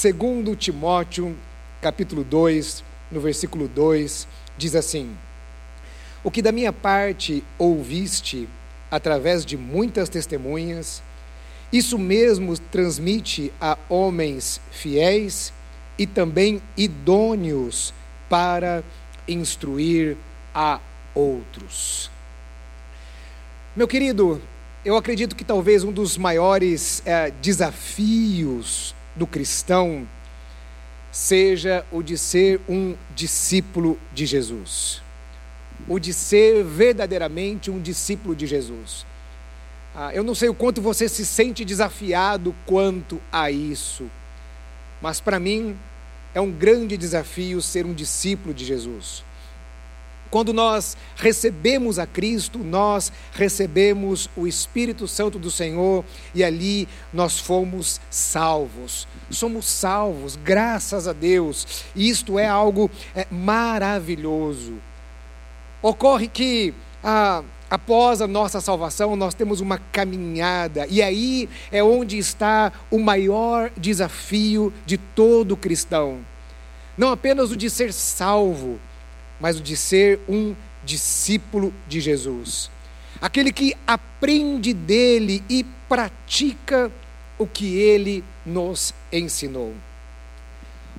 segundo Timóteo, capítulo 2, no versículo 2, diz assim: O que da minha parte ouviste através de muitas testemunhas, isso mesmo transmite a homens fiéis e também idôneos para instruir a outros. Meu querido, eu acredito que talvez um dos maiores é, desafios do cristão seja o de ser um discípulo de Jesus, o de ser verdadeiramente um discípulo de Jesus. Ah, eu não sei o quanto você se sente desafiado quanto a isso, mas para mim é um grande desafio ser um discípulo de Jesus. Quando nós recebemos a Cristo, nós recebemos o Espírito Santo do Senhor e ali nós fomos salvos. Somos salvos, graças a Deus. E isto é algo é, maravilhoso. Ocorre que ah, após a nossa salvação, nós temos uma caminhada, e aí é onde está o maior desafio de todo cristão. Não apenas o de ser salvo, mas o de ser um discípulo de Jesus. Aquele que aprende dele e pratica o que ele nos ensinou.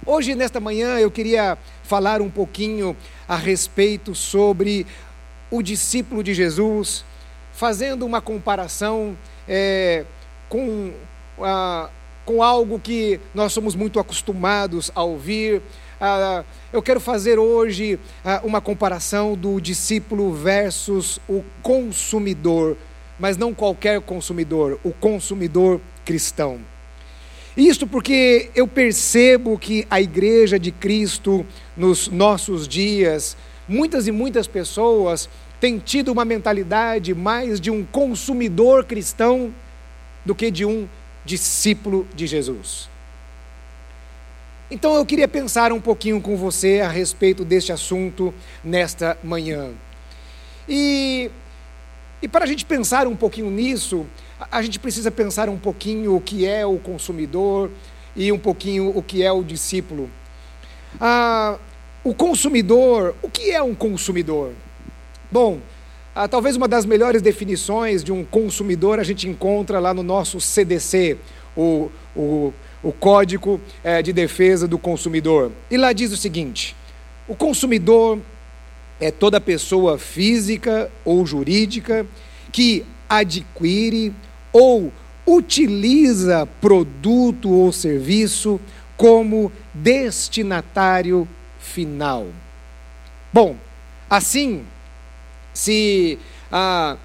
Hoje, nesta manhã, eu queria falar um pouquinho a respeito sobre o discípulo de Jesus, fazendo uma comparação é, com, a, com algo que nós somos muito acostumados a ouvir, ah, eu quero fazer hoje ah, uma comparação do discípulo versus o consumidor, mas não qualquer consumidor, o consumidor cristão. Isto porque eu percebo que a igreja de Cristo, nos nossos dias, muitas e muitas pessoas têm tido uma mentalidade mais de um consumidor cristão do que de um discípulo de Jesus. Então eu queria pensar um pouquinho com você a respeito deste assunto nesta manhã. E, e para a gente pensar um pouquinho nisso, a gente precisa pensar um pouquinho o que é o consumidor e um pouquinho o que é o discípulo. Ah, o consumidor, o que é um consumidor? Bom, ah, talvez uma das melhores definições de um consumidor a gente encontra lá no nosso CDC, o, o o Código é, de Defesa do Consumidor. E lá diz o seguinte: o consumidor é toda pessoa física ou jurídica que adquire ou utiliza produto ou serviço como destinatário final. Bom, assim, se ah,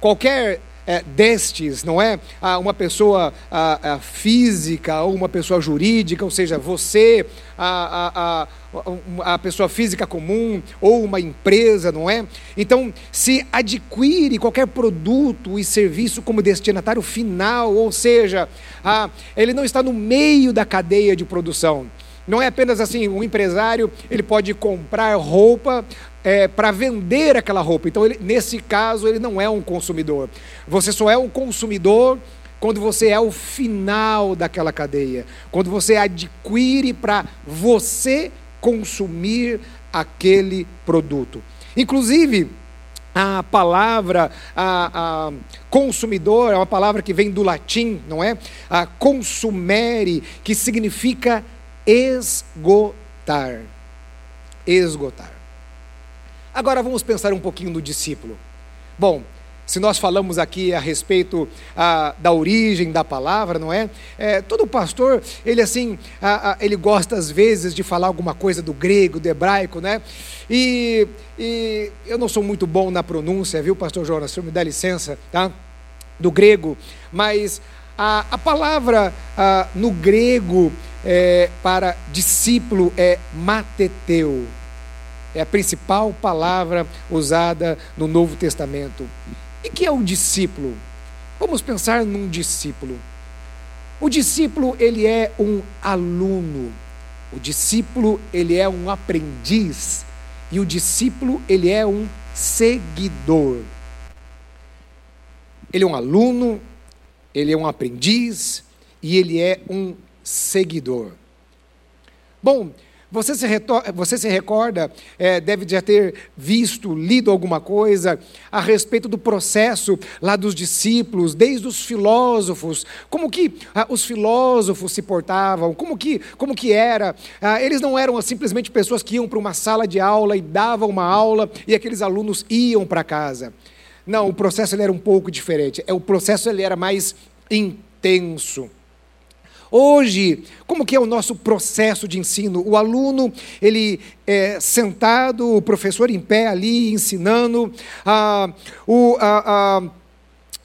qualquer é, destes, não é? Ah, uma pessoa ah, ah, física ou uma pessoa jurídica, ou seja, você, a, a, a, a pessoa física comum ou uma empresa, não é? Então, se adquire qualquer produto e serviço como destinatário final, ou seja, ah, ele não está no meio da cadeia de produção. Não é apenas assim, um empresário ele pode comprar roupa é, para vender aquela roupa. Então, ele, nesse caso, ele não é um consumidor. Você só é um consumidor quando você é o final daquela cadeia, quando você adquire para você consumir aquele produto. Inclusive, a palavra a, a, consumidor é uma palavra que vem do latim, não é? A consumere, que significa esgotar. Esgotar. Agora vamos pensar um pouquinho no discípulo. Bom, se nós falamos aqui a respeito ah, da origem da palavra, não é? é todo pastor, ele assim, ah, ah, ele gosta às vezes de falar alguma coisa do grego, do hebraico, né? E, e eu não sou muito bom na pronúncia, viu, pastor Jonas? O senhor me dá licença, tá? Do grego, mas a, a palavra no grego é, para discípulo é mateteu é a principal palavra usada no Novo Testamento. E que é o discípulo? Vamos pensar num discípulo. O discípulo, ele é um aluno. O discípulo, ele é um aprendiz. E o discípulo, ele é um seguidor. Ele é um aluno, ele é um aprendiz e ele é um seguidor. Bom, você se, você se recorda, é, deve já ter visto, lido alguma coisa a respeito do processo lá dos discípulos, desde os filósofos, como que ah, os filósofos se portavam, como que, como que era. Ah, eles não eram simplesmente pessoas que iam para uma sala de aula e davam uma aula e aqueles alunos iam para casa. Não, o processo ele era um pouco diferente. É, o processo ele era mais intenso. Hoje, como que é o nosso processo de ensino? O aluno, ele é sentado, o professor em pé ali, ensinando. Ah, o, ah, ah,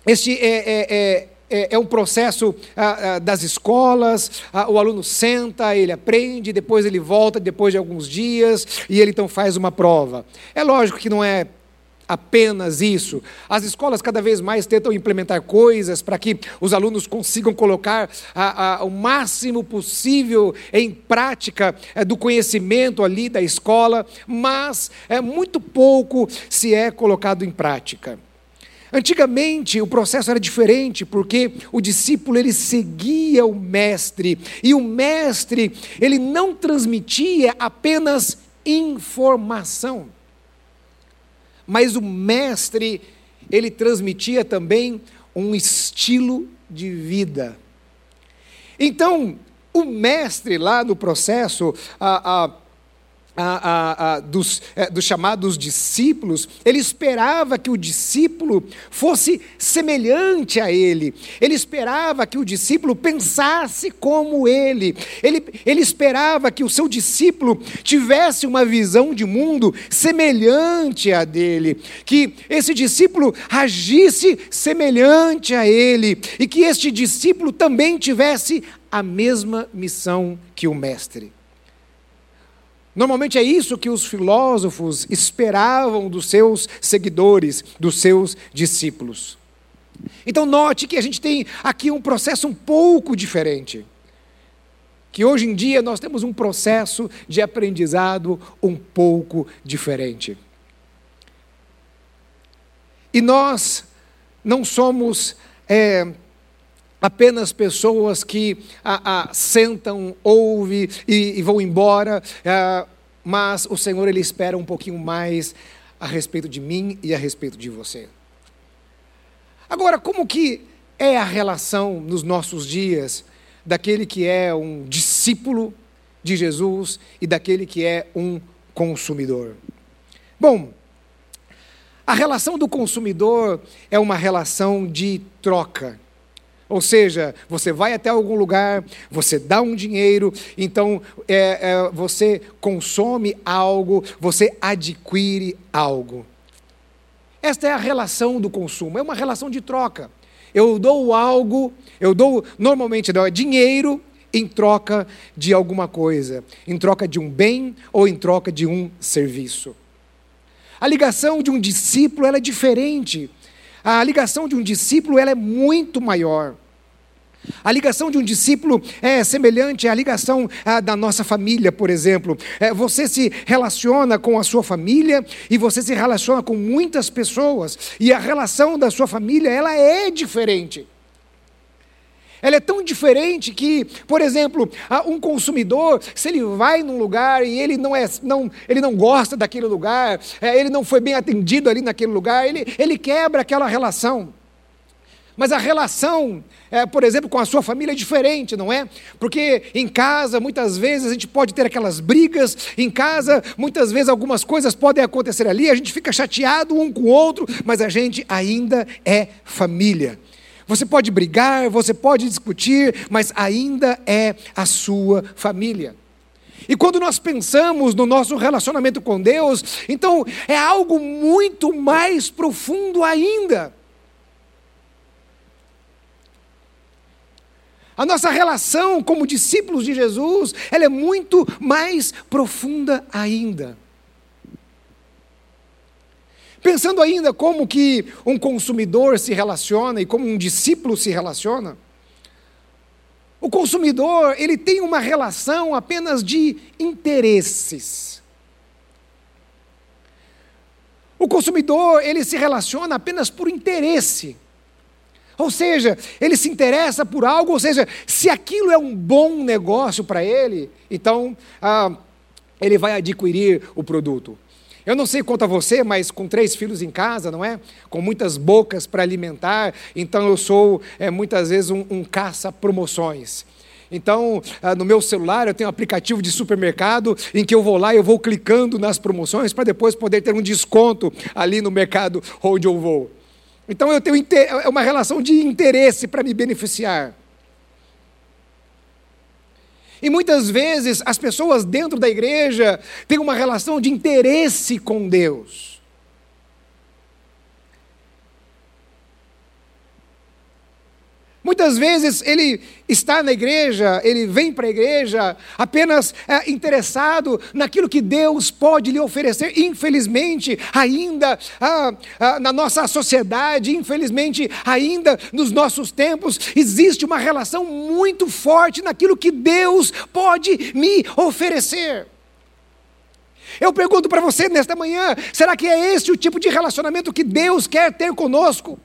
este é, é, é é, um processo ah, ah, das escolas, ah, o aluno senta, ele aprende, depois ele volta depois de alguns dias e ele então faz uma prova. É lógico que não é apenas isso. As escolas cada vez mais tentam implementar coisas para que os alunos consigam colocar a, a, o máximo possível em prática é, do conhecimento ali da escola, mas é muito pouco se é colocado em prática. Antigamente o processo era diferente, porque o discípulo ele seguia o mestre, e o mestre ele não transmitia apenas informação mas o mestre, ele transmitia também um estilo de vida. Então, o mestre lá no processo, a, a dos, é, dos chamados discípulos, ele esperava que o discípulo fosse semelhante a ele, ele esperava que o discípulo pensasse como ele, ele, ele esperava que o seu discípulo tivesse uma visão de mundo semelhante à dele, que esse discípulo agisse semelhante a ele, e que este discípulo também tivesse a mesma missão que o Mestre. Normalmente é isso que os filósofos esperavam dos seus seguidores, dos seus discípulos. Então, note que a gente tem aqui um processo um pouco diferente. Que hoje em dia nós temos um processo de aprendizado um pouco diferente. E nós não somos é, apenas pessoas que ah, ah, sentam, ouvem e, e vão embora, ah, mas o Senhor ele espera um pouquinho mais a respeito de mim e a respeito de você. Agora, como que é a relação nos nossos dias daquele que é um discípulo de Jesus e daquele que é um consumidor? Bom, a relação do consumidor é uma relação de troca. Ou seja, você vai até algum lugar, você dá um dinheiro, então é, é, você consome algo, você adquire algo. Esta é a relação do consumo, é uma relação de troca. Eu dou algo, eu dou, normalmente dou dinheiro em troca de alguma coisa, em troca de um bem ou em troca de um serviço. A ligação de um discípulo é diferente a ligação de um discípulo ela é muito maior. A ligação de um discípulo é semelhante à ligação à, da nossa família, por exemplo. É, você se relaciona com a sua família e você se relaciona com muitas pessoas. E a relação da sua família ela é diferente. Ela é tão diferente que, por exemplo, um consumidor, se ele vai num lugar e ele não, é, não, ele não gosta daquele lugar, é, ele não foi bem atendido ali naquele lugar, ele, ele quebra aquela relação. Mas a relação, é, por exemplo, com a sua família é diferente, não é? Porque em casa, muitas vezes, a gente pode ter aquelas brigas, em casa, muitas vezes, algumas coisas podem acontecer ali, a gente fica chateado um com o outro, mas a gente ainda é família. Você pode brigar, você pode discutir, mas ainda é a sua família. E quando nós pensamos no nosso relacionamento com Deus, então é algo muito mais profundo ainda. A nossa relação como discípulos de Jesus, ela é muito mais profunda ainda. Pensando ainda como que um consumidor se relaciona e como um discípulo se relaciona, o consumidor, ele tem uma relação apenas de interesses. O consumidor, ele se relaciona apenas por interesse. Ou seja, ele se interessa por algo, ou seja, se aquilo é um bom negócio para ele, então ah, ele vai adquirir o produto. Eu não sei quanto a você, mas com três filhos em casa, não é? Com muitas bocas para alimentar, então eu sou é, muitas vezes um, um caça-promoções. Então, ah, no meu celular eu tenho um aplicativo de supermercado em que eu vou lá e eu vou clicando nas promoções para depois poder ter um desconto ali no mercado onde eu vou. Então eu tenho é uma relação de interesse para me beneficiar. E muitas vezes as pessoas dentro da igreja têm uma relação de interesse com Deus. Muitas vezes ele está na igreja, ele vem para a igreja apenas é, interessado naquilo que Deus pode lhe oferecer. Infelizmente, ainda ah, ah, na nossa sociedade, infelizmente, ainda nos nossos tempos, existe uma relação muito forte naquilo que Deus pode me oferecer. Eu pergunto para você nesta manhã: será que é esse o tipo de relacionamento que Deus quer ter conosco?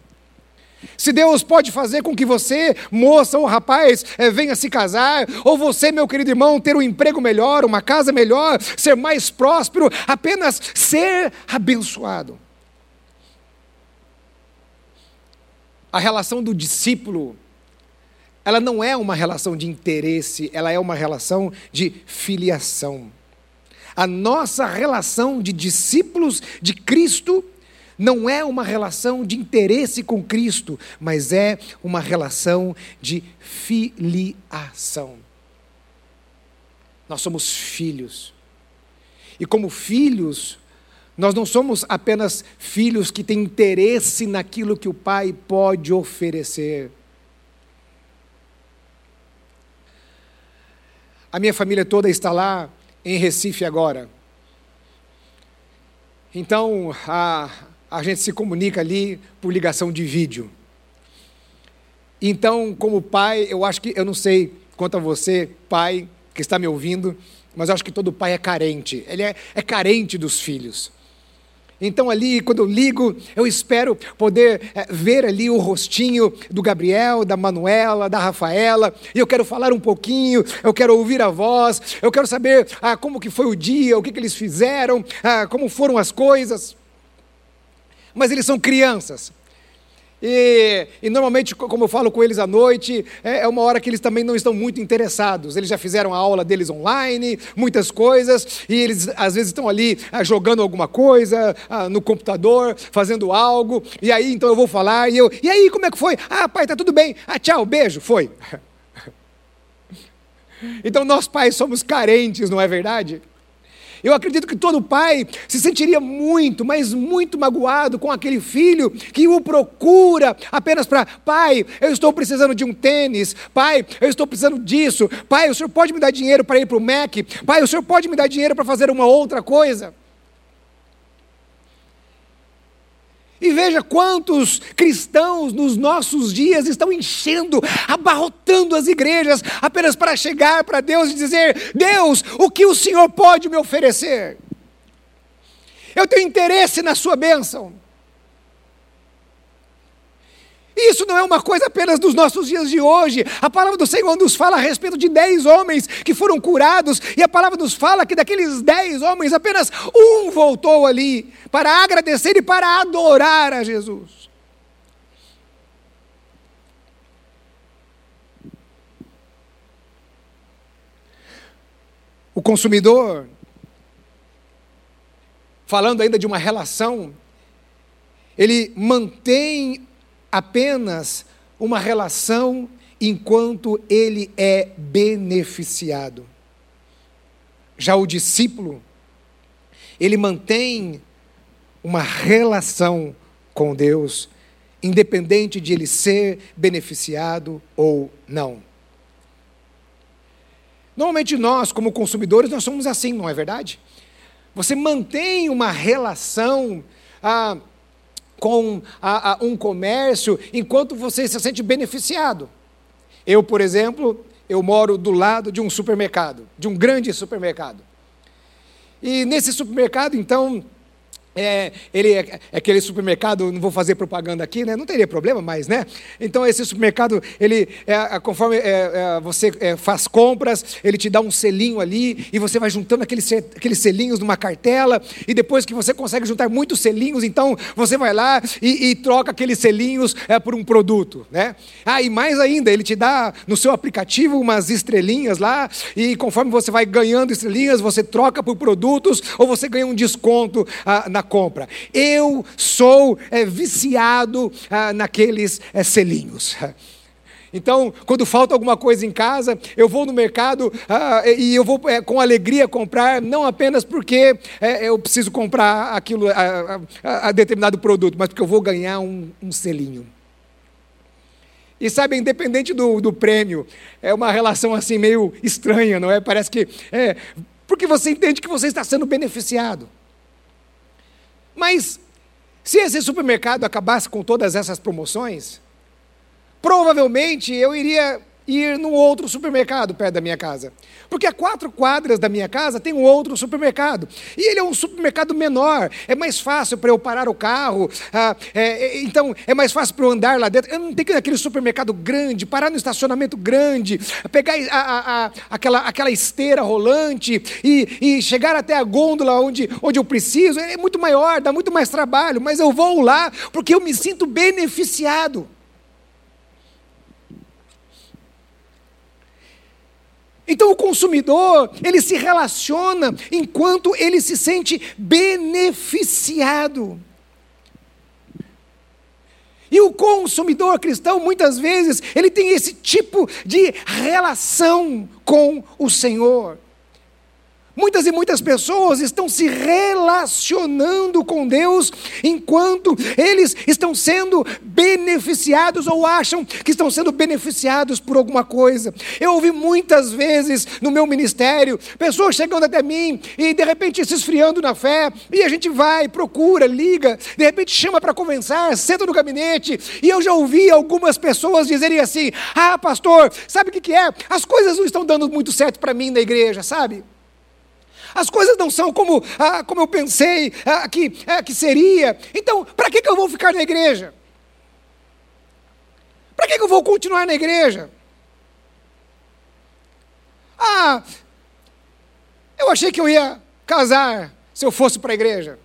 Se Deus pode fazer com que você, moça ou rapaz, é, venha se casar, ou você, meu querido irmão, ter um emprego melhor, uma casa melhor, ser mais próspero, apenas ser abençoado. A relação do discípulo, ela não é uma relação de interesse, ela é uma relação de filiação. A nossa relação de discípulos de Cristo não é uma relação de interesse com Cristo, mas é uma relação de filiação. Nós somos filhos. E como filhos, nós não somos apenas filhos que têm interesse naquilo que o pai pode oferecer. A minha família toda está lá em Recife agora. Então, a, a gente se comunica ali por ligação de vídeo. Então, como pai, eu acho que, eu não sei quanto a você, pai, que está me ouvindo, mas eu acho que todo pai é carente. Ele é, é carente dos filhos. Então, ali, quando eu ligo, eu espero poder é, ver ali o rostinho do Gabriel, da Manuela, da Rafaela, e eu quero falar um pouquinho, eu quero ouvir a voz, eu quero saber ah, como que foi o dia, o que, que eles fizeram, ah, como foram as coisas mas eles são crianças. E, e, normalmente, como eu falo com eles à noite, é, é, uma hora que eles também não estão muito interessados. Eles já fizeram a aula deles online, muitas coisas, e eles às vezes estão ali ah, jogando alguma coisa ah, no computador, fazendo algo, e aí então eu vou falar, e eu, e aí como é que foi? Ah, pai, tá tudo bem. Ah, tchau, beijo, foi. Então nós pais somos carentes, não é verdade? Eu acredito que todo pai se sentiria muito, mas muito magoado com aquele filho que o procura apenas para, pai, eu estou precisando de um tênis, pai, eu estou precisando disso, pai, o senhor pode me dar dinheiro para ir para o Mac, pai, o senhor pode me dar dinheiro para fazer uma outra coisa. E veja quantos cristãos nos nossos dias estão enchendo, abarrotando as igrejas apenas para chegar para Deus e dizer: Deus, o que o Senhor pode me oferecer? Eu tenho interesse na sua bênção. Isso não é uma coisa apenas dos nossos dias de hoje. A palavra do Senhor nos fala a respeito de dez homens que foram curados, e a palavra nos fala que daqueles dez homens, apenas um voltou ali para agradecer e para adorar a Jesus. O consumidor, falando ainda de uma relação, ele mantém apenas uma relação enquanto ele é beneficiado. Já o discípulo, ele mantém uma relação com Deus, independente de ele ser beneficiado ou não. Normalmente nós, como consumidores, nós somos assim, não é verdade? Você mantém uma relação ah, com a, a um comércio enquanto você se sente beneficiado. Eu, por exemplo, eu moro do lado de um supermercado, de um grande supermercado. E nesse supermercado, então, é, ele é, é, aquele supermercado, não vou fazer propaganda aqui, né? Não teria problema mais, né? Então esse supermercado, ele, é, conforme é, é, você é, faz compras, ele te dá um selinho ali e você vai juntando aqueles, aqueles selinhos numa cartela e depois que você consegue juntar muitos selinhos, então você vai lá e, e troca aqueles selinhos por um produto, né? Ah, e mais ainda, ele te dá no seu aplicativo umas estrelinhas lá e conforme você vai ganhando estrelinhas, você troca por produtos ou você ganha um desconto ah, na compra. Eu sou é, viciado ah, naqueles é, selinhos. Então, quando falta alguma coisa em casa, eu vou no mercado ah, e eu vou é, com alegria comprar, não apenas porque é, eu preciso comprar aquilo, a, a, a, determinado produto, mas porque eu vou ganhar um, um selinho. E sabe, independente do, do, prêmio, é uma relação assim meio estranha, não é? Parece que. É, porque você entende que você está sendo beneficiado. Mas, se esse supermercado acabasse com todas essas promoções, provavelmente eu iria ir num outro supermercado perto da minha casa. Porque a quatro quadras da minha casa tem um outro supermercado. E ele é um supermercado menor. É mais fácil para eu parar o carro. Ah, é, é, então, é mais fácil para eu andar lá dentro. Eu não tenho que ir naquele supermercado grande, parar no estacionamento grande, pegar a, a, a, aquela, aquela esteira rolante e, e chegar até a gôndola onde, onde eu preciso. É muito maior, dá muito mais trabalho. Mas eu vou lá porque eu me sinto beneficiado. Então o consumidor, ele se relaciona enquanto ele se sente beneficiado. E o consumidor cristão, muitas vezes, ele tem esse tipo de relação com o Senhor. Muitas e muitas pessoas estão se relacionando com Deus enquanto eles estão sendo beneficiados ou acham que estão sendo beneficiados por alguma coisa. Eu ouvi muitas vezes no meu ministério pessoas chegando até mim e de repente se esfriando na fé, e a gente vai, procura, liga, de repente chama para conversar, senta no gabinete, e eu já ouvi algumas pessoas dizerem assim: Ah, pastor, sabe o que, é? As coisas não estão dando muito certo para mim na igreja, sabe? As coisas não são como, ah, como eu pensei ah, que, ah, que seria. Então, para que, que eu vou ficar na igreja? Para que, que eu vou continuar na igreja? Ah, eu achei que eu ia casar se eu fosse para a igreja.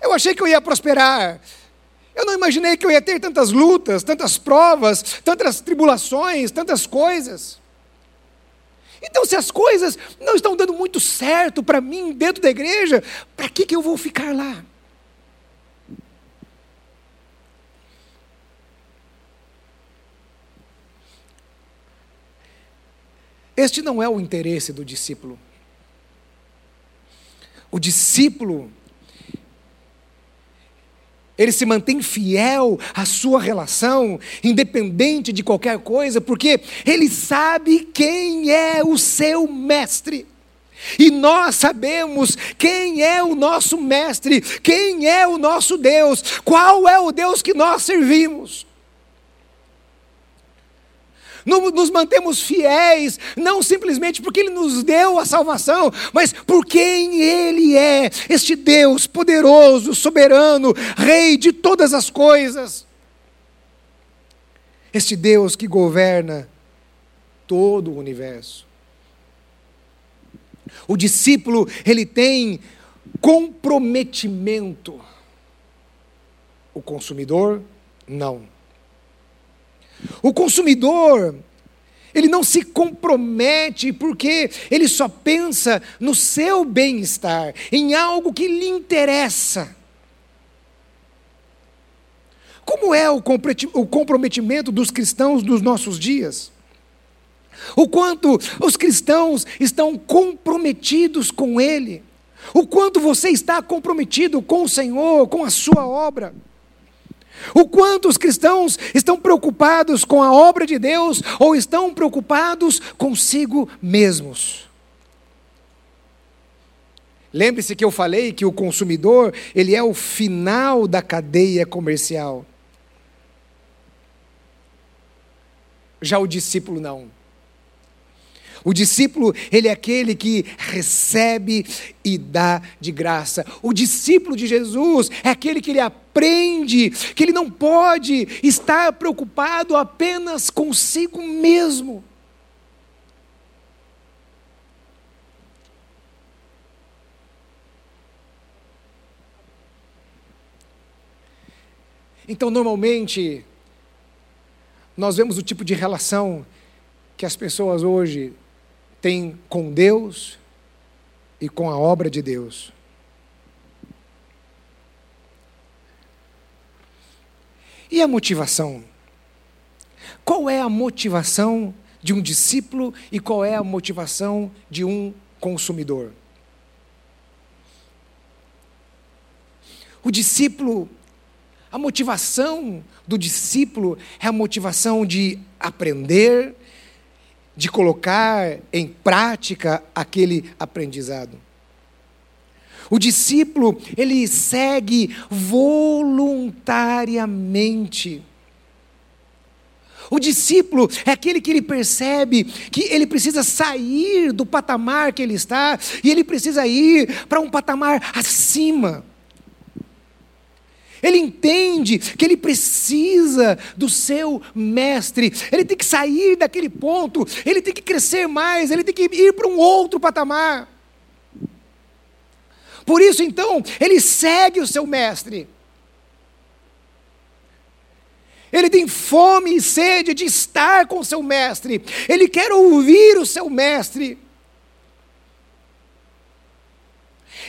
Eu achei que eu ia prosperar. Eu não imaginei que eu ia ter tantas lutas, tantas provas, tantas tribulações, tantas coisas. Então, se as coisas não estão dando muito certo para mim dentro da igreja, para que, que eu vou ficar lá? Este não é o interesse do discípulo. O discípulo ele se mantém fiel à sua relação, independente de qualquer coisa, porque ele sabe quem é o seu mestre. E nós sabemos quem é o nosso mestre, quem é o nosso Deus, qual é o Deus que nós servimos nos mantemos fiéis, não simplesmente porque Ele nos deu a salvação, mas por quem Ele é, este Deus poderoso, soberano, Rei de todas as coisas. Este Deus que governa todo o universo. O discípulo, ele tem comprometimento. O consumidor, não. O consumidor, ele não se compromete porque ele só pensa no seu bem-estar, em algo que lhe interessa. Como é o comprometimento dos cristãos dos nossos dias? O quanto os cristãos estão comprometidos com Ele? O quanto você está comprometido com o Senhor, com a Sua obra? O quanto os cristãos estão preocupados com a obra de Deus ou estão preocupados consigo mesmos. Lembre-se que eu falei que o consumidor, ele é o final da cadeia comercial. Já o discípulo não. O discípulo, ele é aquele que recebe e dá de graça. O discípulo de Jesus é aquele que ele aprende que ele não pode estar preocupado apenas consigo mesmo. Então, normalmente, nós vemos o tipo de relação que as pessoas hoje têm com Deus e com a obra de Deus. E a motivação? Qual é a motivação de um discípulo e qual é a motivação de um consumidor? O discípulo a motivação do discípulo é a motivação de aprender, de colocar em prática aquele aprendizado. O discípulo, ele segue voluntariamente. O discípulo é aquele que ele percebe que ele precisa sair do patamar que ele está e ele precisa ir para um patamar acima. Ele entende que ele precisa do seu mestre, ele tem que sair daquele ponto, ele tem que crescer mais, ele tem que ir para um outro patamar. Por isso, então, ele segue o seu mestre. Ele tem fome e sede de estar com o seu mestre, ele quer ouvir o seu mestre.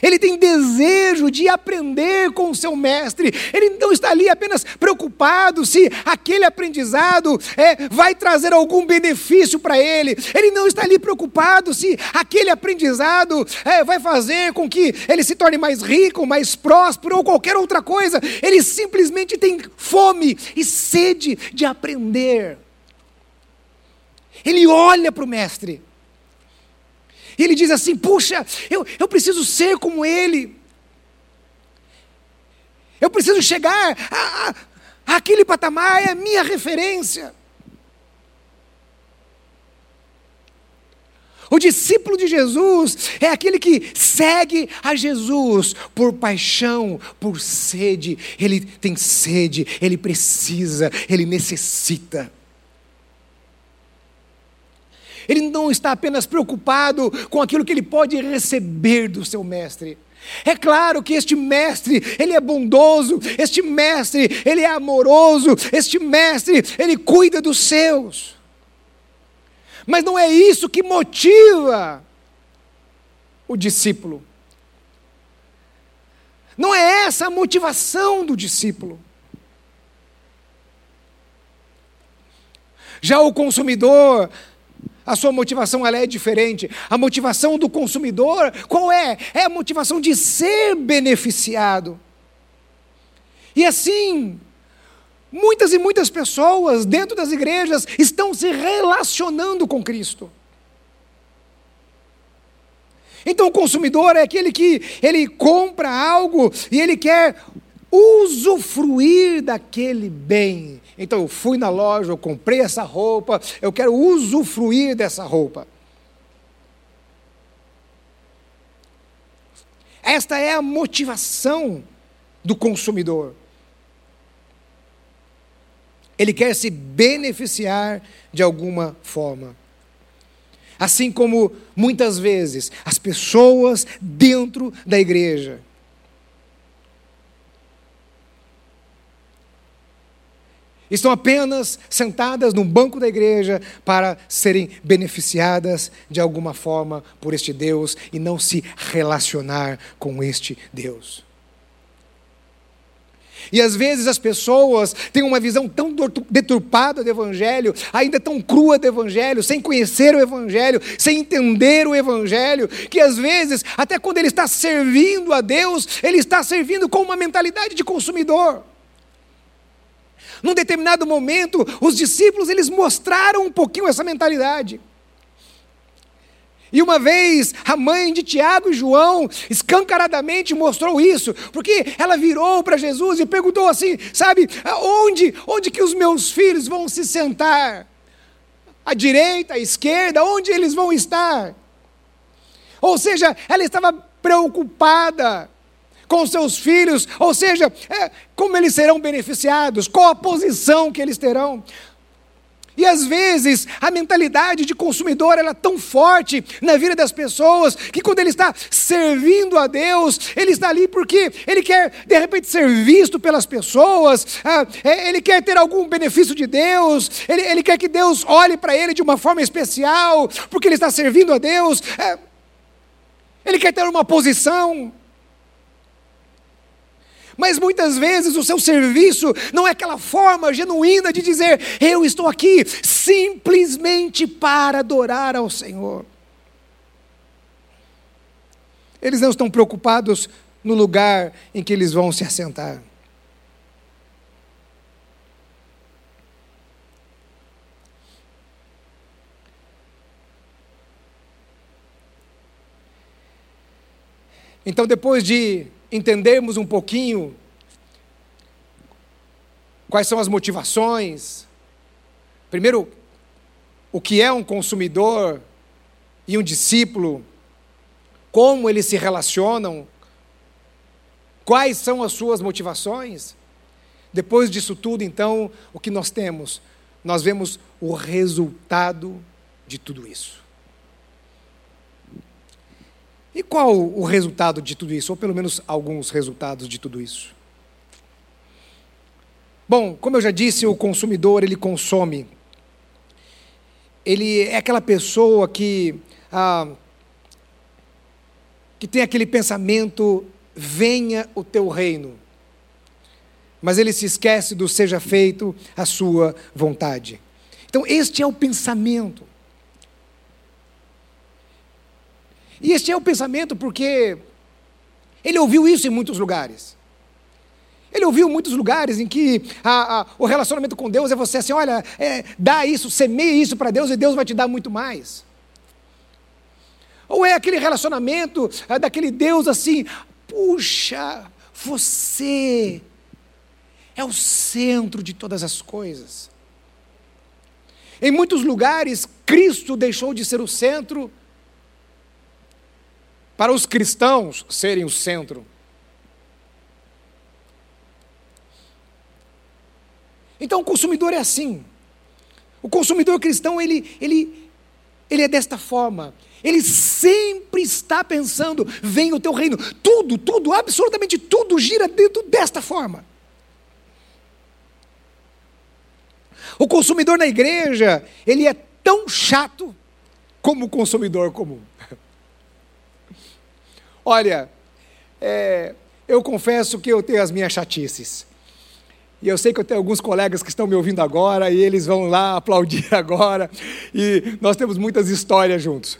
Ele tem desejo de aprender com o seu mestre, ele não está ali apenas preocupado se aquele aprendizado é, vai trazer algum benefício para ele, ele não está ali preocupado se aquele aprendizado é, vai fazer com que ele se torne mais rico, mais próspero ou qualquer outra coisa, ele simplesmente tem fome e sede de aprender. Ele olha para o mestre. E ele diz assim: puxa, eu, eu preciso ser como ele. Eu preciso chegar a, a, aquele patamar, é a minha referência. O discípulo de Jesus é aquele que segue a Jesus por paixão, por sede. Ele tem sede, ele precisa, ele necessita. Ele não está apenas preocupado com aquilo que ele pode receber do seu mestre. É claro que este mestre, ele é bondoso, este mestre, ele é amoroso, este mestre, ele cuida dos seus. Mas não é isso que motiva o discípulo. Não é essa a motivação do discípulo. Já o consumidor, a sua motivação ela é diferente. A motivação do consumidor, qual é? É a motivação de ser beneficiado. E assim, muitas e muitas pessoas dentro das igrejas estão se relacionando com Cristo. Então o consumidor é aquele que ele compra algo e ele quer usufruir daquele bem. Então eu fui na loja, eu comprei essa roupa, eu quero usufruir dessa roupa. Esta é a motivação do consumidor. Ele quer se beneficiar de alguma forma. Assim como muitas vezes as pessoas dentro da igreja Estão apenas sentadas num banco da igreja para serem beneficiadas de alguma forma por este Deus e não se relacionar com este Deus. E às vezes as pessoas têm uma visão tão deturpada do Evangelho, ainda tão crua do Evangelho, sem conhecer o Evangelho, sem entender o Evangelho, que às vezes, até quando ele está servindo a Deus, ele está servindo com uma mentalidade de consumidor. Num determinado momento, os discípulos eles mostraram um pouquinho essa mentalidade. E uma vez a mãe de Tiago e João escancaradamente mostrou isso, porque ela virou para Jesus e perguntou assim: sabe, onde, onde que os meus filhos vão se sentar? à direita, à esquerda, onde eles vão estar. Ou seja, ela estava preocupada com seus filhos, ou seja, é, como eles serão beneficiados, qual a posição que eles terão. E às vezes a mentalidade de consumidor ela é tão forte na vida das pessoas que quando ele está servindo a Deus, ele está ali porque ele quer de repente ser visto pelas pessoas, ah, é, ele quer ter algum benefício de Deus, ele, ele quer que Deus olhe para ele de uma forma especial, porque ele está servindo a Deus, é, ele quer ter uma posição. Mas muitas vezes o seu serviço não é aquela forma genuína de dizer: Eu estou aqui simplesmente para adorar ao Senhor. Eles não estão preocupados no lugar em que eles vão se assentar. Então, depois de entendermos um pouquinho quais são as motivações. Primeiro, o que é um consumidor e um discípulo, como eles se relacionam, quais são as suas motivações. Depois disso tudo, então, o que nós temos? Nós vemos o resultado de tudo isso. E qual o resultado de tudo isso? Ou pelo menos alguns resultados de tudo isso? Bom, como eu já disse, o consumidor ele consome. Ele é aquela pessoa que ah, que tem aquele pensamento venha o teu reino. Mas ele se esquece do seja feito a sua vontade. Então, este é o pensamento. E este é o pensamento porque ele ouviu isso em muitos lugares. Ele ouviu muitos lugares em que a, a, o relacionamento com Deus é você assim: olha, é, dá isso, semeie isso para Deus e Deus vai te dar muito mais. Ou é aquele relacionamento é, daquele Deus assim: puxa, você é o centro de todas as coisas. Em muitos lugares, Cristo deixou de ser o centro para os cristãos serem o centro. Então o consumidor é assim. O consumidor cristão, ele, ele, ele é desta forma. Ele sempre está pensando: vem o teu reino. Tudo, tudo, absolutamente tudo gira dentro desta forma. O consumidor na igreja, ele é tão chato como o consumidor comum. Olha, é, eu confesso que eu tenho as minhas chatices. E eu sei que eu tenho alguns colegas que estão me ouvindo agora e eles vão lá aplaudir agora. E nós temos muitas histórias juntos.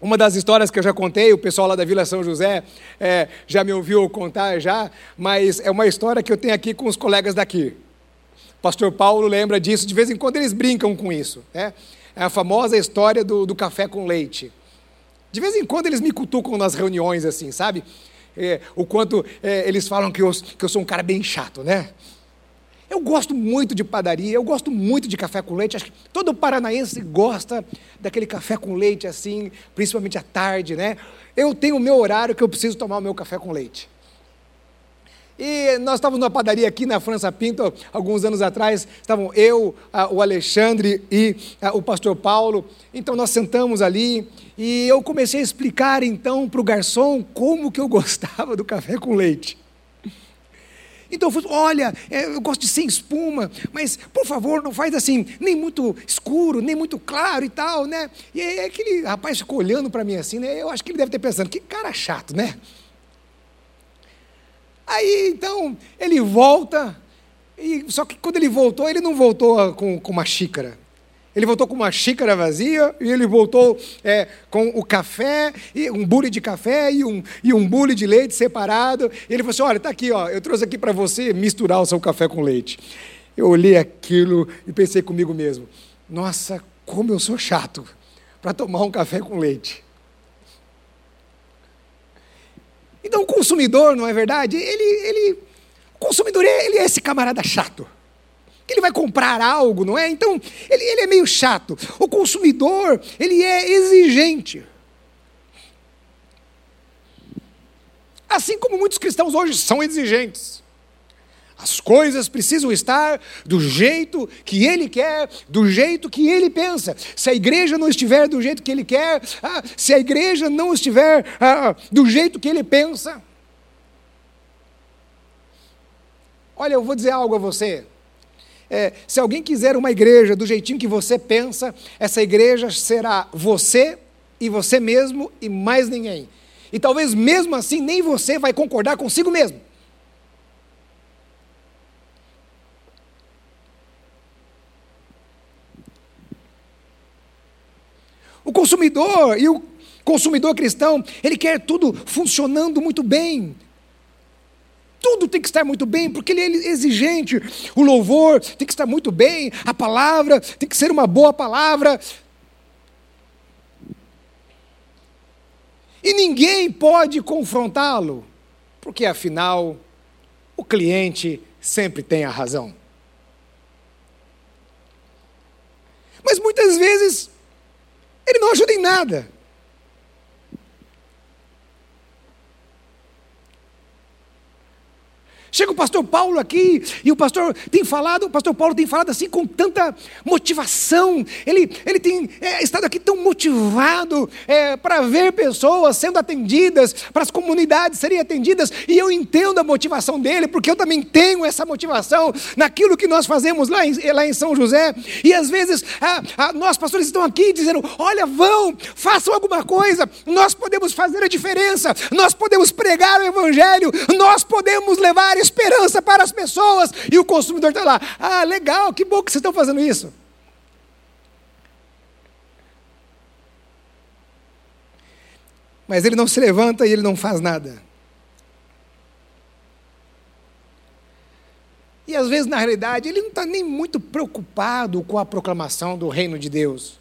Uma das histórias que eu já contei, o pessoal lá da Vila São José é, já me ouviu contar já, mas é uma história que eu tenho aqui com os colegas daqui. O pastor Paulo lembra disso, de vez em quando eles brincam com isso. Né? É a famosa história do, do café com leite. De vez em quando eles me cutucam nas reuniões, assim, sabe? É, o quanto é, eles falam que eu, que eu sou um cara bem chato, né? Eu gosto muito de padaria, eu gosto muito de café com leite. Acho que todo paranaense gosta daquele café com leite assim, principalmente à tarde, né? Eu tenho o meu horário que eu preciso tomar o meu café com leite. E nós estávamos numa padaria aqui na França Pinto, alguns anos atrás, estavam eu, o Alexandre e o pastor Paulo. Então nós sentamos ali e eu comecei a explicar então para o garçom como que eu gostava do café com leite. Então eu falei, olha, é, eu gosto de sem espuma, mas por favor não faz assim, nem muito escuro, nem muito claro e tal, né? E aquele rapaz ficou olhando para mim assim, né? Eu acho que ele deve ter pensando, que cara chato, né? Aí então ele volta, e, só que quando ele voltou, ele não voltou com, com uma xícara. Ele voltou com uma xícara vazia e ele voltou é, com o café, e um bule de café e um, e um bule de leite separado. E ele falou assim: Olha, está aqui, ó, eu trouxe aqui para você misturar o seu café com leite. Eu olhei aquilo e pensei comigo mesmo: Nossa, como eu sou chato para tomar um café com leite. Então o consumidor, não é verdade? Ele, ele, o consumidor ele é esse camarada chato. que ele vai comprar algo, não é? Então, ele, ele é meio chato. O consumidor, ele é exigente. Assim como muitos cristãos hoje são exigentes. As coisas precisam estar do jeito que ele quer, do jeito que ele pensa. Se a igreja não estiver do jeito que ele quer, ah, se a igreja não estiver ah, do jeito que ele pensa. Olha, eu vou dizer algo a você. É, se alguém quiser uma igreja do jeitinho que você pensa, essa igreja será você e você mesmo e mais ninguém. E talvez mesmo assim nem você vai concordar consigo mesmo. O consumidor e o consumidor cristão, ele quer tudo funcionando muito bem. Tudo tem que estar muito bem, porque ele é exigente. O louvor tem que estar muito bem, a palavra tem que ser uma boa palavra, E ninguém pode confrontá-lo, porque afinal, o cliente sempre tem a razão. Mas muitas vezes, ele não ajuda em nada. Chega o pastor Paulo aqui e o pastor tem falado, o pastor Paulo tem falado assim com tanta motivação. Ele, ele tem é, estado aqui tão motivado é, para ver pessoas sendo atendidas, para as comunidades serem atendidas. E eu entendo a motivação dele, porque eu também tenho essa motivação naquilo que nós fazemos lá em, lá em São José. E às vezes a, a, nós pastores estão aqui dizendo: olha, vão, façam alguma coisa. Nós podemos fazer a diferença. Nós podemos pregar o evangelho. Nós podemos levar esperança para as pessoas. E o consumidor está lá. Ah, legal, que bom que vocês estão fazendo isso. Mas ele não se levanta e ele não faz nada. E às vezes, na realidade, ele não está nem muito preocupado com a proclamação do reino de Deus.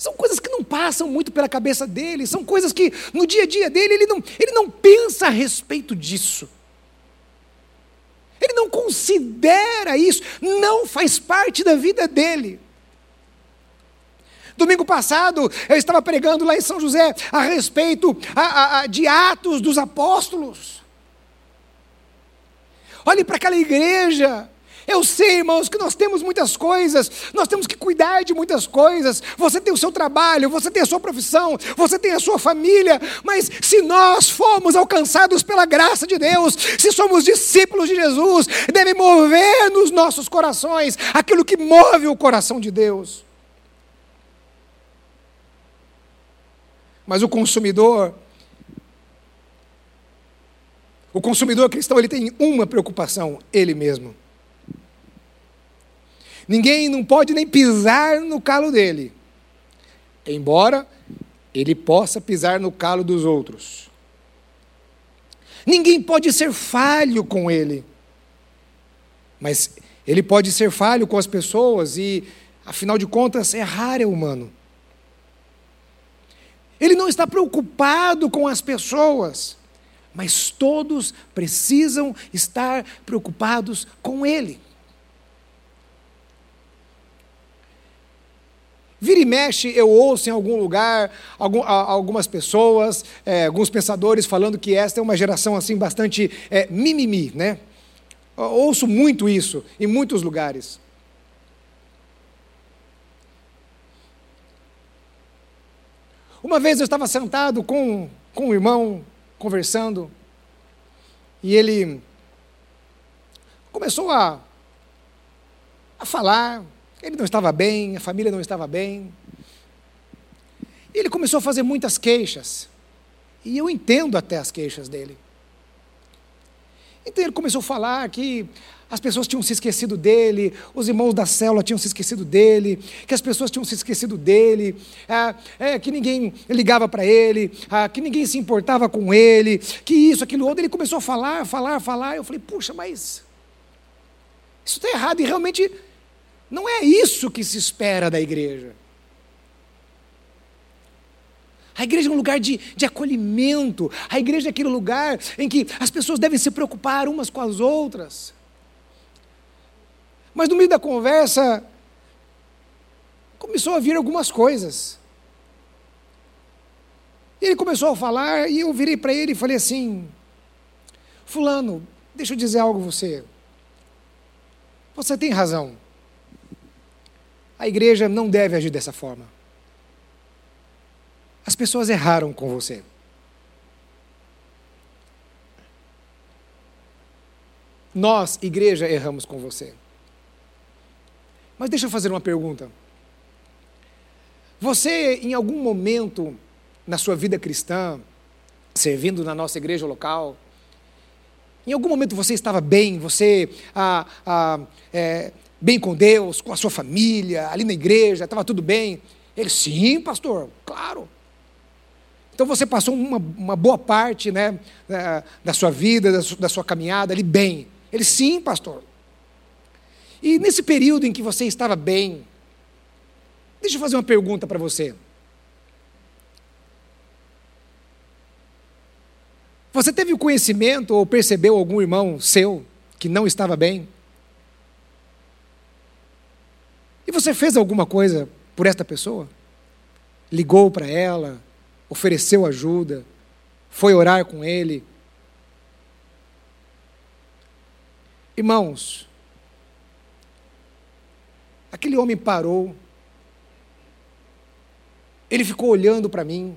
São coisas que não passam muito pela cabeça dele, são coisas que no dia a dia dele ele não, ele não pensa a respeito disso. Ele não considera isso, não faz parte da vida dele. Domingo passado, eu estava pregando lá em São José a respeito a, a, a, de Atos dos Apóstolos. Olhe para aquela igreja eu sei, irmãos, que nós temos muitas coisas, nós temos que cuidar de muitas coisas. Você tem o seu trabalho, você tem a sua profissão, você tem a sua família, mas se nós formos alcançados pela graça de Deus, se somos discípulos de Jesus, deve mover nos nossos corações aquilo que move o coração de Deus. Mas o consumidor, o consumidor cristão, ele tem uma preocupação: ele mesmo. Ninguém não pode nem pisar no calo dele, embora ele possa pisar no calo dos outros. Ninguém pode ser falho com ele, mas ele pode ser falho com as pessoas e, afinal de contas, errar é humano. Ele não está preocupado com as pessoas, mas todos precisam estar preocupados com ele. Vira e mexe, eu ouço em algum lugar algum, algumas pessoas, é, alguns pensadores falando que esta é uma geração assim bastante é, mimimi, né? Eu ouço muito isso em muitos lugares. Uma vez eu estava sentado com, com um irmão, conversando, e ele começou a, a falar ele não estava bem, a família não estava bem. E ele começou a fazer muitas queixas. E eu entendo até as queixas dele. Então ele começou a falar que as pessoas tinham se esquecido dele, os irmãos da célula tinham se esquecido dele, que as pessoas tinham se esquecido dele, é, é, que ninguém ligava para ele, é, que ninguém se importava com ele, que isso, aquilo outro. Ele começou a falar, falar, falar. Eu falei, puxa, mas isso está errado. E realmente não é isso que se espera da igreja. A igreja é um lugar de, de acolhimento. A igreja é aquele lugar em que as pessoas devem se preocupar umas com as outras. Mas no meio da conversa, começou a vir algumas coisas. E ele começou a falar, e eu virei para ele e falei assim: Fulano, deixa eu dizer algo a você. Você tem razão. A igreja não deve agir dessa forma. As pessoas erraram com você. Nós, igreja, erramos com você. Mas deixa eu fazer uma pergunta. Você, em algum momento na sua vida cristã, servindo na nossa igreja local, em algum momento você estava bem, você ah, ah, é, bem com Deus, com a sua família, ali na igreja, estava tudo bem? Ele, sim, pastor, claro. Então você passou uma, uma boa parte né, da sua vida, da sua, da sua caminhada ali bem. Ele, sim, pastor. E nesse período em que você estava bem, deixa eu fazer uma pergunta para você. Você teve o conhecimento ou percebeu algum irmão seu que não estava bem? E você fez alguma coisa por esta pessoa? Ligou para ela, ofereceu ajuda, foi orar com ele? Irmãos, Aquele homem parou, ele ficou olhando para mim,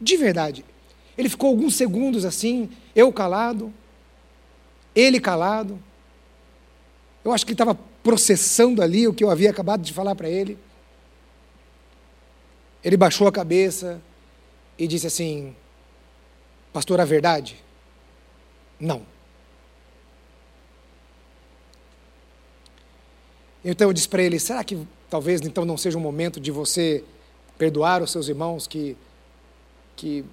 de verdade. Ele ficou alguns segundos assim, eu calado, ele calado. Eu acho que ele estava processando ali o que eu havia acabado de falar para ele. Ele baixou a cabeça e disse assim: Pastor, a verdade? Não. Então eu disse para ele: será que talvez então não seja um momento de você perdoar os seus irmãos que, que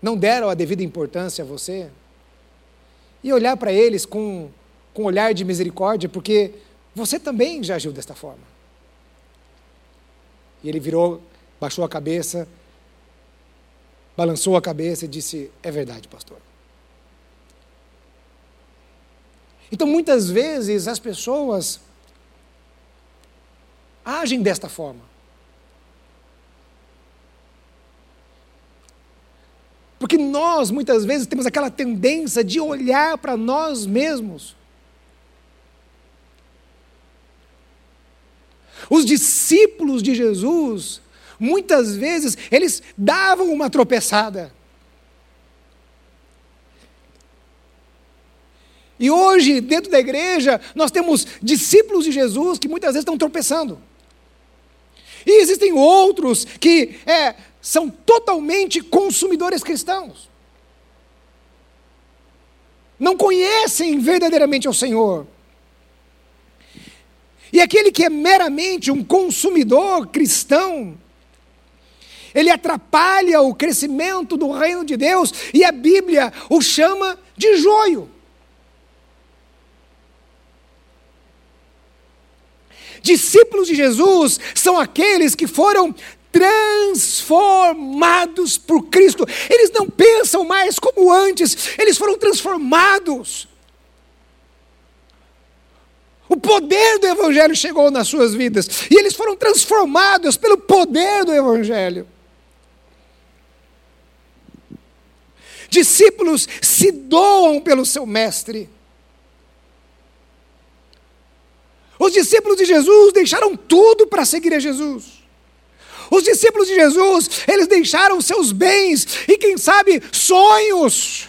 não deram a devida importância a você? E olhar para eles com, com um olhar de misericórdia, porque você também já agiu desta forma. E ele virou, baixou a cabeça, balançou a cabeça e disse: É verdade, pastor. Então, muitas vezes, as pessoas agem desta forma. Porque nós, muitas vezes, temos aquela tendência de olhar para nós mesmos. Os discípulos de Jesus, muitas vezes, eles davam uma tropeçada. E hoje, dentro da igreja, nós temos discípulos de Jesus que muitas vezes estão tropeçando. E existem outros que é, são totalmente consumidores cristãos. Não conhecem verdadeiramente ao Senhor. E aquele que é meramente um consumidor cristão, ele atrapalha o crescimento do reino de Deus e a Bíblia o chama de joio. Discípulos de Jesus são aqueles que foram transformados por Cristo. Eles não pensam mais como antes, eles foram transformados. O poder do Evangelho chegou nas suas vidas e eles foram transformados pelo poder do Evangelho. Discípulos se doam pelo seu Mestre. Os discípulos de Jesus deixaram tudo para seguir a Jesus. Os discípulos de Jesus, eles deixaram seus bens e, quem sabe, sonhos.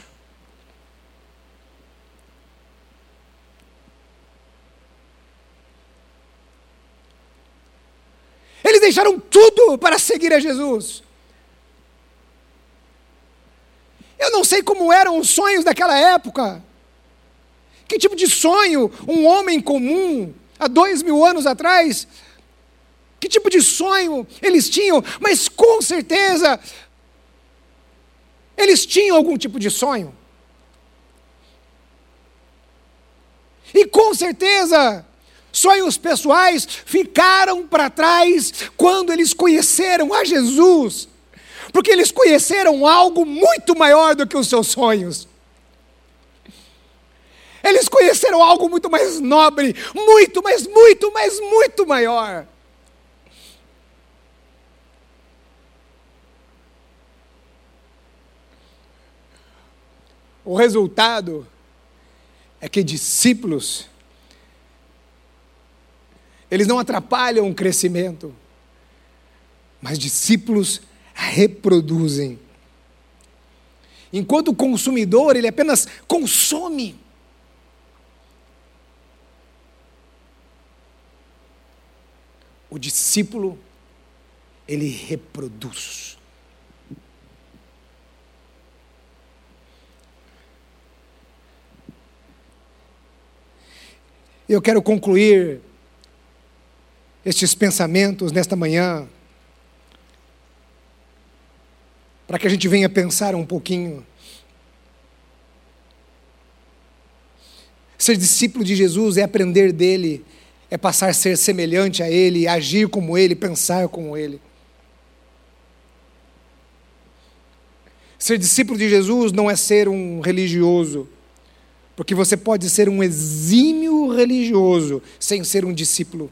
Eles deixaram tudo para seguir a Jesus. Eu não sei como eram os sonhos daquela época. Que tipo de sonho um homem comum há dois mil anos atrás, que tipo de sonho eles tinham, mas com certeza eles tinham algum tipo de sonho. E com certeza sonhos pessoais ficaram para trás quando eles conheceram a Jesus, porque eles conheceram algo muito maior do que os seus sonhos. Eles conheceram algo muito mais nobre, muito, mas muito, mas muito maior. O resultado é que discípulos eles não atrapalham o crescimento, mas discípulos reproduzem. Enquanto o consumidor, ele apenas consome. O discípulo, ele reproduz. Eu quero concluir estes pensamentos nesta manhã, para que a gente venha pensar um pouquinho. Ser discípulo de Jesus é aprender dele é passar a ser semelhante a Ele, agir como Ele, pensar como Ele. Ser discípulo de Jesus não é ser um religioso, porque você pode ser um exímio religioso sem ser um discípulo.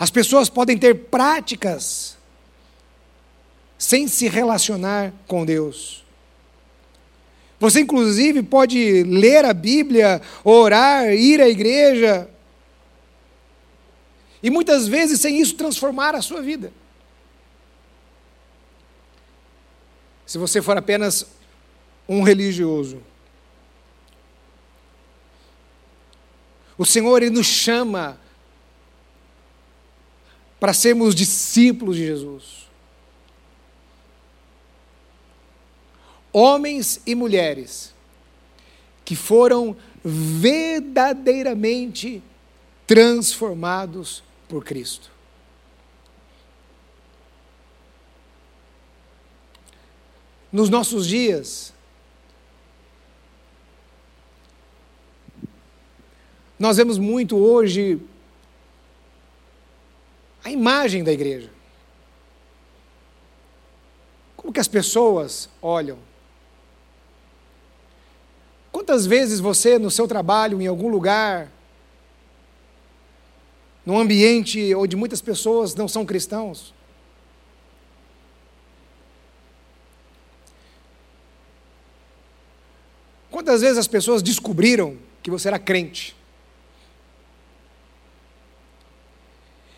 As pessoas podem ter práticas sem se relacionar com Deus. Você, inclusive, pode ler a Bíblia, orar, ir à igreja, e muitas vezes sem isso transformar a sua vida. Se você for apenas um religioso. O Senhor ele nos chama para sermos discípulos de Jesus. homens e mulheres que foram verdadeiramente transformados por Cristo. Nos nossos dias, nós vemos muito hoje a imagem da igreja. Como que as pessoas olham Quantas vezes você, no seu trabalho, em algum lugar, num ambiente onde muitas pessoas não são cristãos, Quantas vezes as pessoas descobriram que você era crente?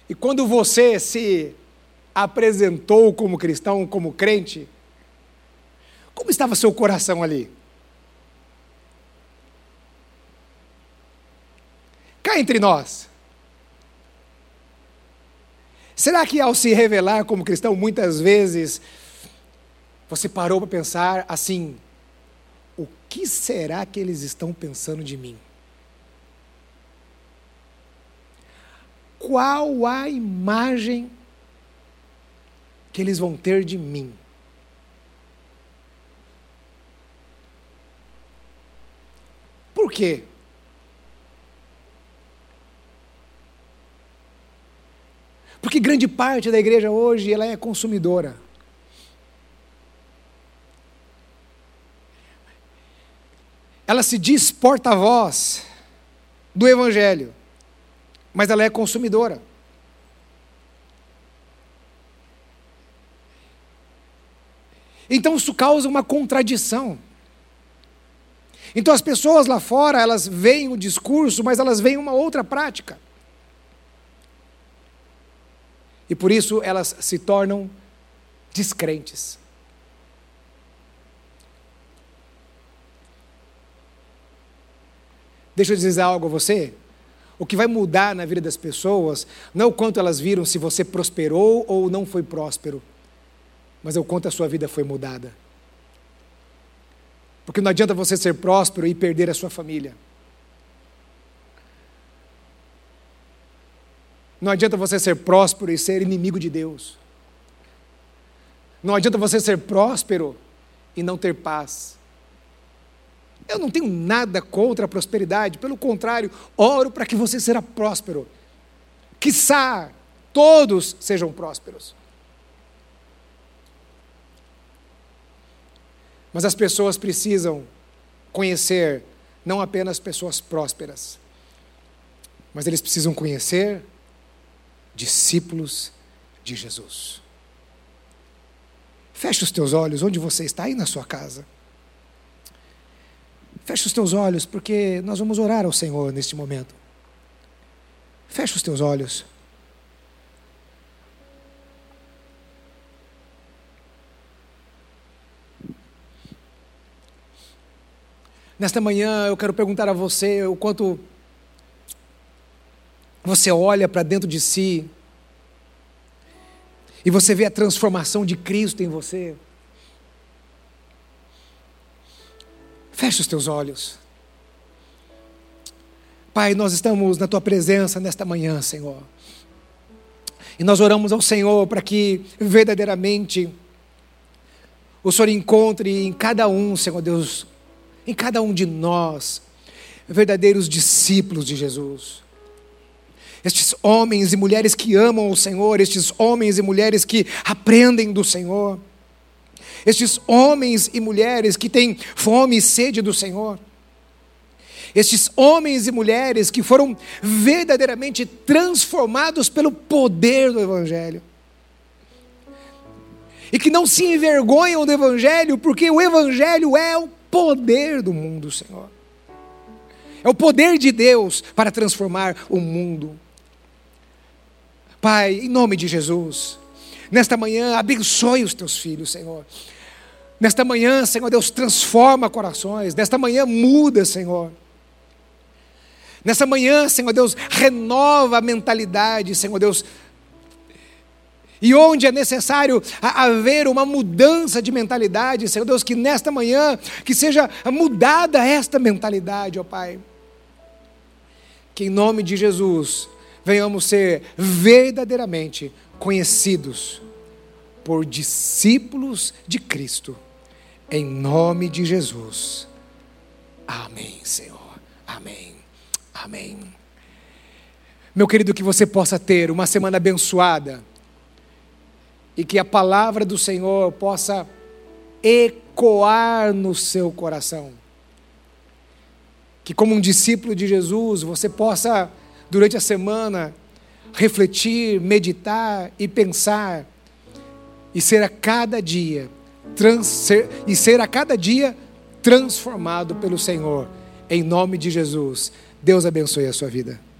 E quando você se apresentou como cristão, como crente, como estava seu coração ali? cá entre nós. Será que ao se revelar como cristão, muitas vezes você parou para pensar assim: o que será que eles estão pensando de mim? Qual a imagem que eles vão ter de mim? Por quê? Porque grande parte da igreja hoje ela é consumidora. Ela se diz porta-voz do evangelho, mas ela é consumidora. Então isso causa uma contradição. Então as pessoas lá fora, elas veem o discurso, mas elas veem uma outra prática. E por isso elas se tornam descrentes. Deixa eu dizer algo a você. O que vai mudar na vida das pessoas não é o quanto elas viram se você prosperou ou não foi próspero, mas é o quanto a sua vida foi mudada. Porque não adianta você ser próspero e perder a sua família. Não adianta você ser próspero e ser inimigo de Deus. Não adianta você ser próspero e não ter paz. Eu não tenho nada contra a prosperidade, pelo contrário, oro para que você seja próspero. Quiçá todos sejam prósperos. Mas as pessoas precisam conhecer não apenas pessoas prósperas, mas eles precisam conhecer discípulos de Jesus. Feche os teus olhos onde você está aí na sua casa. Feche os teus olhos, porque nós vamos orar ao Senhor neste momento. Feche os teus olhos. Nesta manhã eu quero perguntar a você o quanto você olha para dentro de si e você vê a transformação de Cristo em você. Feche os teus olhos. Pai, nós estamos na tua presença nesta manhã, Senhor. E nós oramos ao Senhor para que verdadeiramente o Senhor encontre em cada um, Senhor Deus, em cada um de nós, verdadeiros discípulos de Jesus. Estes homens e mulheres que amam o Senhor, estes homens e mulheres que aprendem do Senhor, estes homens e mulheres que têm fome e sede do Senhor, estes homens e mulheres que foram verdadeiramente transformados pelo poder do Evangelho. E que não se envergonham do Evangelho, porque o Evangelho é o poder do mundo, Senhor. É o poder de Deus para transformar o mundo. Pai, em nome de Jesus, nesta manhã, abençoe os teus filhos, Senhor. Nesta manhã, Senhor Deus, transforma corações. Nesta manhã, muda, Senhor. Nessa manhã, Senhor Deus, renova a mentalidade, Senhor Deus, e onde é necessário haver uma mudança de mentalidade, Senhor Deus, que nesta manhã, que seja mudada esta mentalidade, ó Pai. Que em nome de Jesus venhamos ser verdadeiramente conhecidos por discípulos de Cristo, em nome de Jesus. Amém, Senhor. Amém. Amém. Meu querido, que você possa ter uma semana abençoada e que a palavra do Senhor possa ecoar no seu coração. Que, como um discípulo de Jesus, você possa, durante a semana, refletir, meditar e pensar, e ser a cada dia, trans, ser, e ser a cada dia transformado pelo Senhor, em nome de Jesus. Deus abençoe a sua vida.